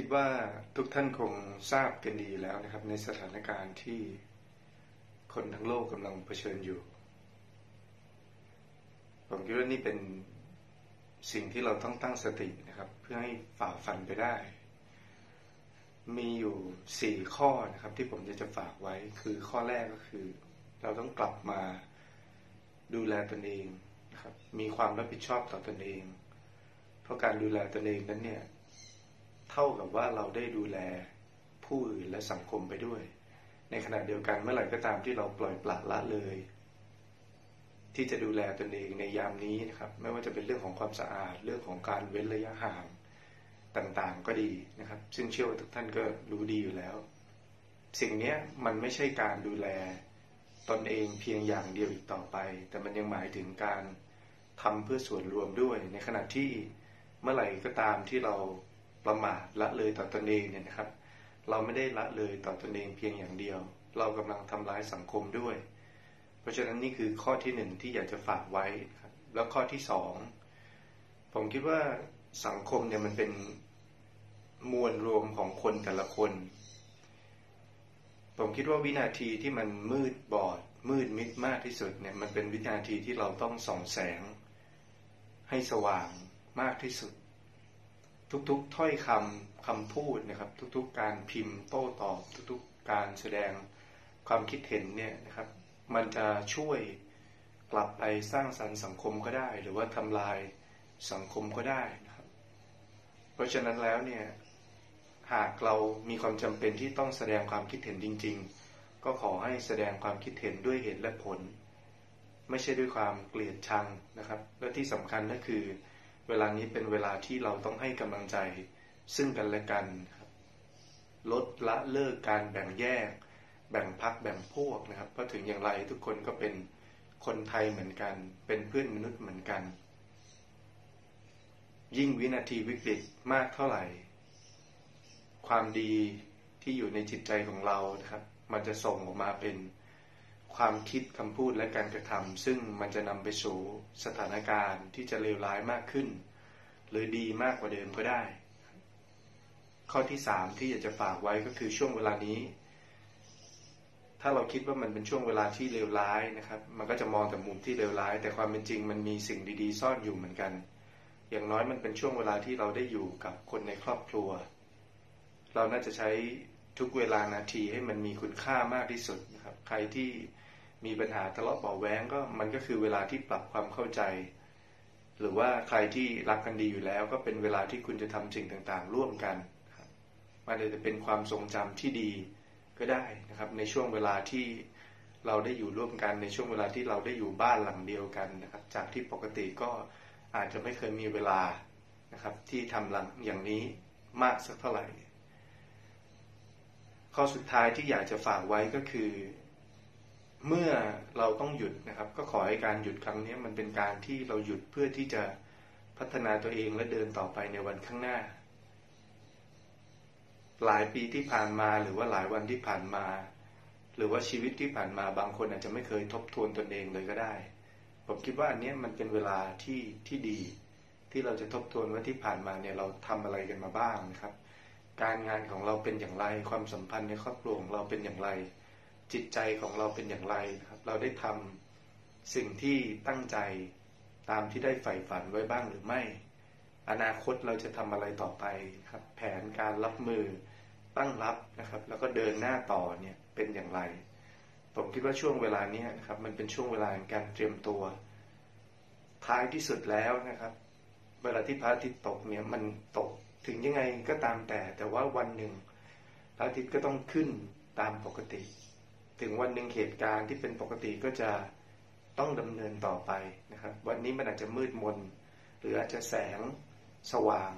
คิดว่าทุกท่านคงทราบกันดีแล้วนะครับ ในสถานการณ์ที่คนทั้งโลกกำลังเผชิญอยู่ ผมคิดว่านี่เป็นสิ่งที่เราต้องตั้งสตินะครับ เพื่อให้ฝ่าฟันไปได้ มีอยู่สี่ข้อนะครับ ที่ผมจะจะฝากไว้คือข้อแรกก็คือ เราต้องกลับมาดูแลตนเองนะครับ มีความรับผิดชอบต่อตนเอง เพราะการดูแลตนเองนั้นเนี่ย เท่ากับว่าเราได้ดูแลผู้อื่นและสังคมไปด้วย ในขณะเดียวกันเมื่อไหร่ก็ตามที่เราปล่อยปละละเลย ที่จะดูแลตนเองในยามนี้นะครับ ไม่ว่าจะเป็นเรื่องของความสะอาดเรื่องของการเว้นระยะห่างต่างๆก็ดีนะครับ ซึ่งเชื่อว่าทุกท่านก็รู้ดีอยู่แล้ว สิ่งนี้มันไม่ใช่การดูแลตนเองเพียงอย่างเดียวอีกต่อไป แต่มันยังหมายถึงการทำเพื่อส่วนรวมด้วย ในขณะที่เมื่อไหร่ก็ตามที่เรา ประมาทละเลยต่อตนเองเนี่ยนะครับ เราไม่ได้ละเลยต่อตนเองเพียงอย่างเดียว เรากำลังทำร้ายสังคมด้วย เพราะฉะนั้นนี่คือข้อที่หนึ่งที่อยากจะฝากไว้ครับแล้วข้อที่สองผมคิดว่าสังคมเนี่ยมันเป็นมวลรวมของคนแต่ละคน ผมคิดว่าวินาทีที่มันมืดบอด มืดมิดมากที่สุดเนี่ยมันเป็นวินาทีที่เราต้องส่องแสง ให้สว่างมากที่สุด ทุกๆถ้อยคำคำพูดนะครับ ทุกๆ การพิมพ์โต้ตอบ ทุกๆ การแสดงความคิดเห็นเนี่ยนะครับ มันจะช่วยกลับไปสร้างสรรค์สังคมก็ได้ หรือว่าทำลายสังคมก็ได้นะครับ เพราะฉะนั้นแล้วเนี่ยหากเรามีความจำเป็นที่ต้องแสดงความคิดเห็นจริง ๆ ก็ขอให้แสดงความคิดเห็นด้วยเหตุและผล ไม่ใช่ด้วยความเกลียดชังนะครับ และที่สำคัญก็คือ เวลานี้เป็นเวลาที่เราต้องให้กำลังใจซึ่งกันและกันครับลดละเลิกการแบ่งแยก แบ่งพักแบ่งพวกนะครับเพราะถึงอย่างไรทุกคนก็เป็นคนไทยเหมือนกัน เป็นเพื่อนมนุษย์เหมือนกัน ยิ่งวินาทีวิกฤตมากเท่าไหร่ ความดีที่อยู่ในจิตใจของเรานะครับ มันจะส่งออกมาเป็น ความคิดคำพูดและการกระทำซึ่งมันจะนำไปสู่สถานการณ์ที่จะเลวร้ายมากขึ้น หรือดีมากกว่าเดิมก็ได้ ข้อที่สามที่อยากจะฝากไว้ก็คือช่วงเวลานี้ ถ้าเราคิดว่ามันเป็นช่วงเวลาที่เลวร้ายนะครับ มันก็จะมองแต่มุมที่เลวร้าย แต่ความเป็นจริงมันมีสิ่งดีๆ ซ่อนอยู่เหมือนกัน อย่างน้อยมันเป็นช่วงเวลาที่เราได้อยู่กับคนในครอบครัว เราน่าจะใช้ ทุกเวลานาทีให้มันมีคุณค่ามากที่สุดนะครับ ใครที่มีปัญหาทะเลาะเบาแวงก็มันก็คือเวลาที่ปรับความเข้าใจ หรือว่าใครที่รักกันดีอยู่แล้ว ก็เป็นเวลาที่คุณจะทำสิ่งต่างๆ ร่วมกันมันจะเป็นความทรงจำที่ดีก็ได้นะครับ ในช่วงเวลาที่เราได้อยู่ร่วมกันในช่วงเวลาที่เราได้อยู่บ้านหลังเดียวกันนะครับ จากที่ปกติก็อาจจะไม่เคยมีเวลานะครับ ที่ทำหลังอย่างนี้มากสักเท่าไหร่ ข้อสุดท้ายที่อยากจะฝากไว้ก็คือ เมื่อเราต้องหยุดนะครับ ก็ขอให้การหยุดครั้งนี้มันเป็นการที่เราหยุดเพื่อที่จะพัฒนาตัวเองและเดินต่อไปในวันข้างหน้า หลายปีที่ผ่านมาหรือว่าหลายวันที่ผ่านมา หรือว่าชีวิตที่ผ่านมาบางคนอาจจะไม่เคยทบทวนตนเองเลยก็ได้ ผมคิดว่าอันนี้มันเป็นเวลาที่ที่ดี ที่เราจะทบทวนว่าที่ผ่านมาเนี่ยเราทำอะไรกันมาบ้างนะครับ การงานของเราเป็นอย่างไร ความสัมพันธ์ในครอบครัวของเราเป็นอย่างไร จิตใจของเราเป็นอย่างไรครับ เราได้ทำสิ่งที่ตั้งใจตามที่ได้ใฝ่ฝันไว้บ้างหรือไม่ อนาคตเราจะทำอะไรต่อไปครับ แผนการรับมือตั้งรับนะครับ แล้วก็เดินหน้าต่อเนี่ยเป็นอย่างไร ผมคิดว่าช่วงเวลานี้นะครับ มันเป็นช่วงเวลาการเตรียมตัว ท้ายที่สุดแล้วนะครับ เวลาที่พระอาทิตย์ตกเนี่ยมันตก ถึงยังไงก็ตามแต่ แต่ว่าวันหนึ่งพระอาทิตย์ก็ต้องขึ้นตามปกติ ถึงวันหนึ่งเหตุการณ์ที่เป็นปกติก็จะต้องดำเนินต่อไปนะครับ วันนี้มันอาจจะมืดมน หรืออาจจะแสงสว่าง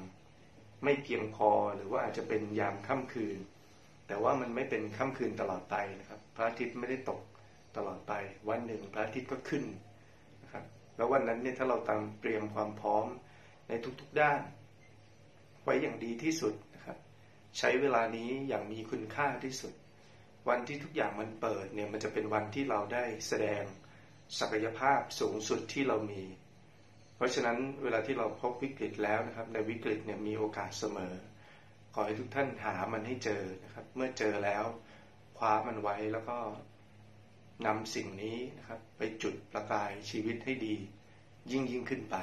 ไม่เพียงพอหรือว่าอาจจะเป็นยามค่ำคืน แต่ว่ามันไม่เป็นค่ำคืนตลอดไปนะครับ พระอาทิตย์ไม่ได้ตกตลอดไป วันหนึ่งพระอาทิตย์ก็ขึ้นนะครับแล้ววันนั้นเนี่ยถ้าเราตามเตรียมความพร้อมในทุกๆด้าน ไว้อย่างดีที่สุดนะครับ ใช้เวลานี้อย่างมีคุณค่าที่สุด วันที่ทุกอย่างมันเปิดเนี่ยมันจะเป็นวันที่เราได้แสดงศักยภาพสูงสุดที่เรามี เพราะฉะนั้นเวลาที่เราพบวิกฤตแล้วนะครับ ในวิกฤตเนี่ยมีโอกาสเสมอ ขอให้ทุกท่านหามันให้เจอนะครับ เมื่อเจอแล้วคว้ามันไว้แล้วก็นำสิ่งนี้นะครับ ไปจุดประกายชีวิตให้ดี ยิ่งยิ่งขึ้นไป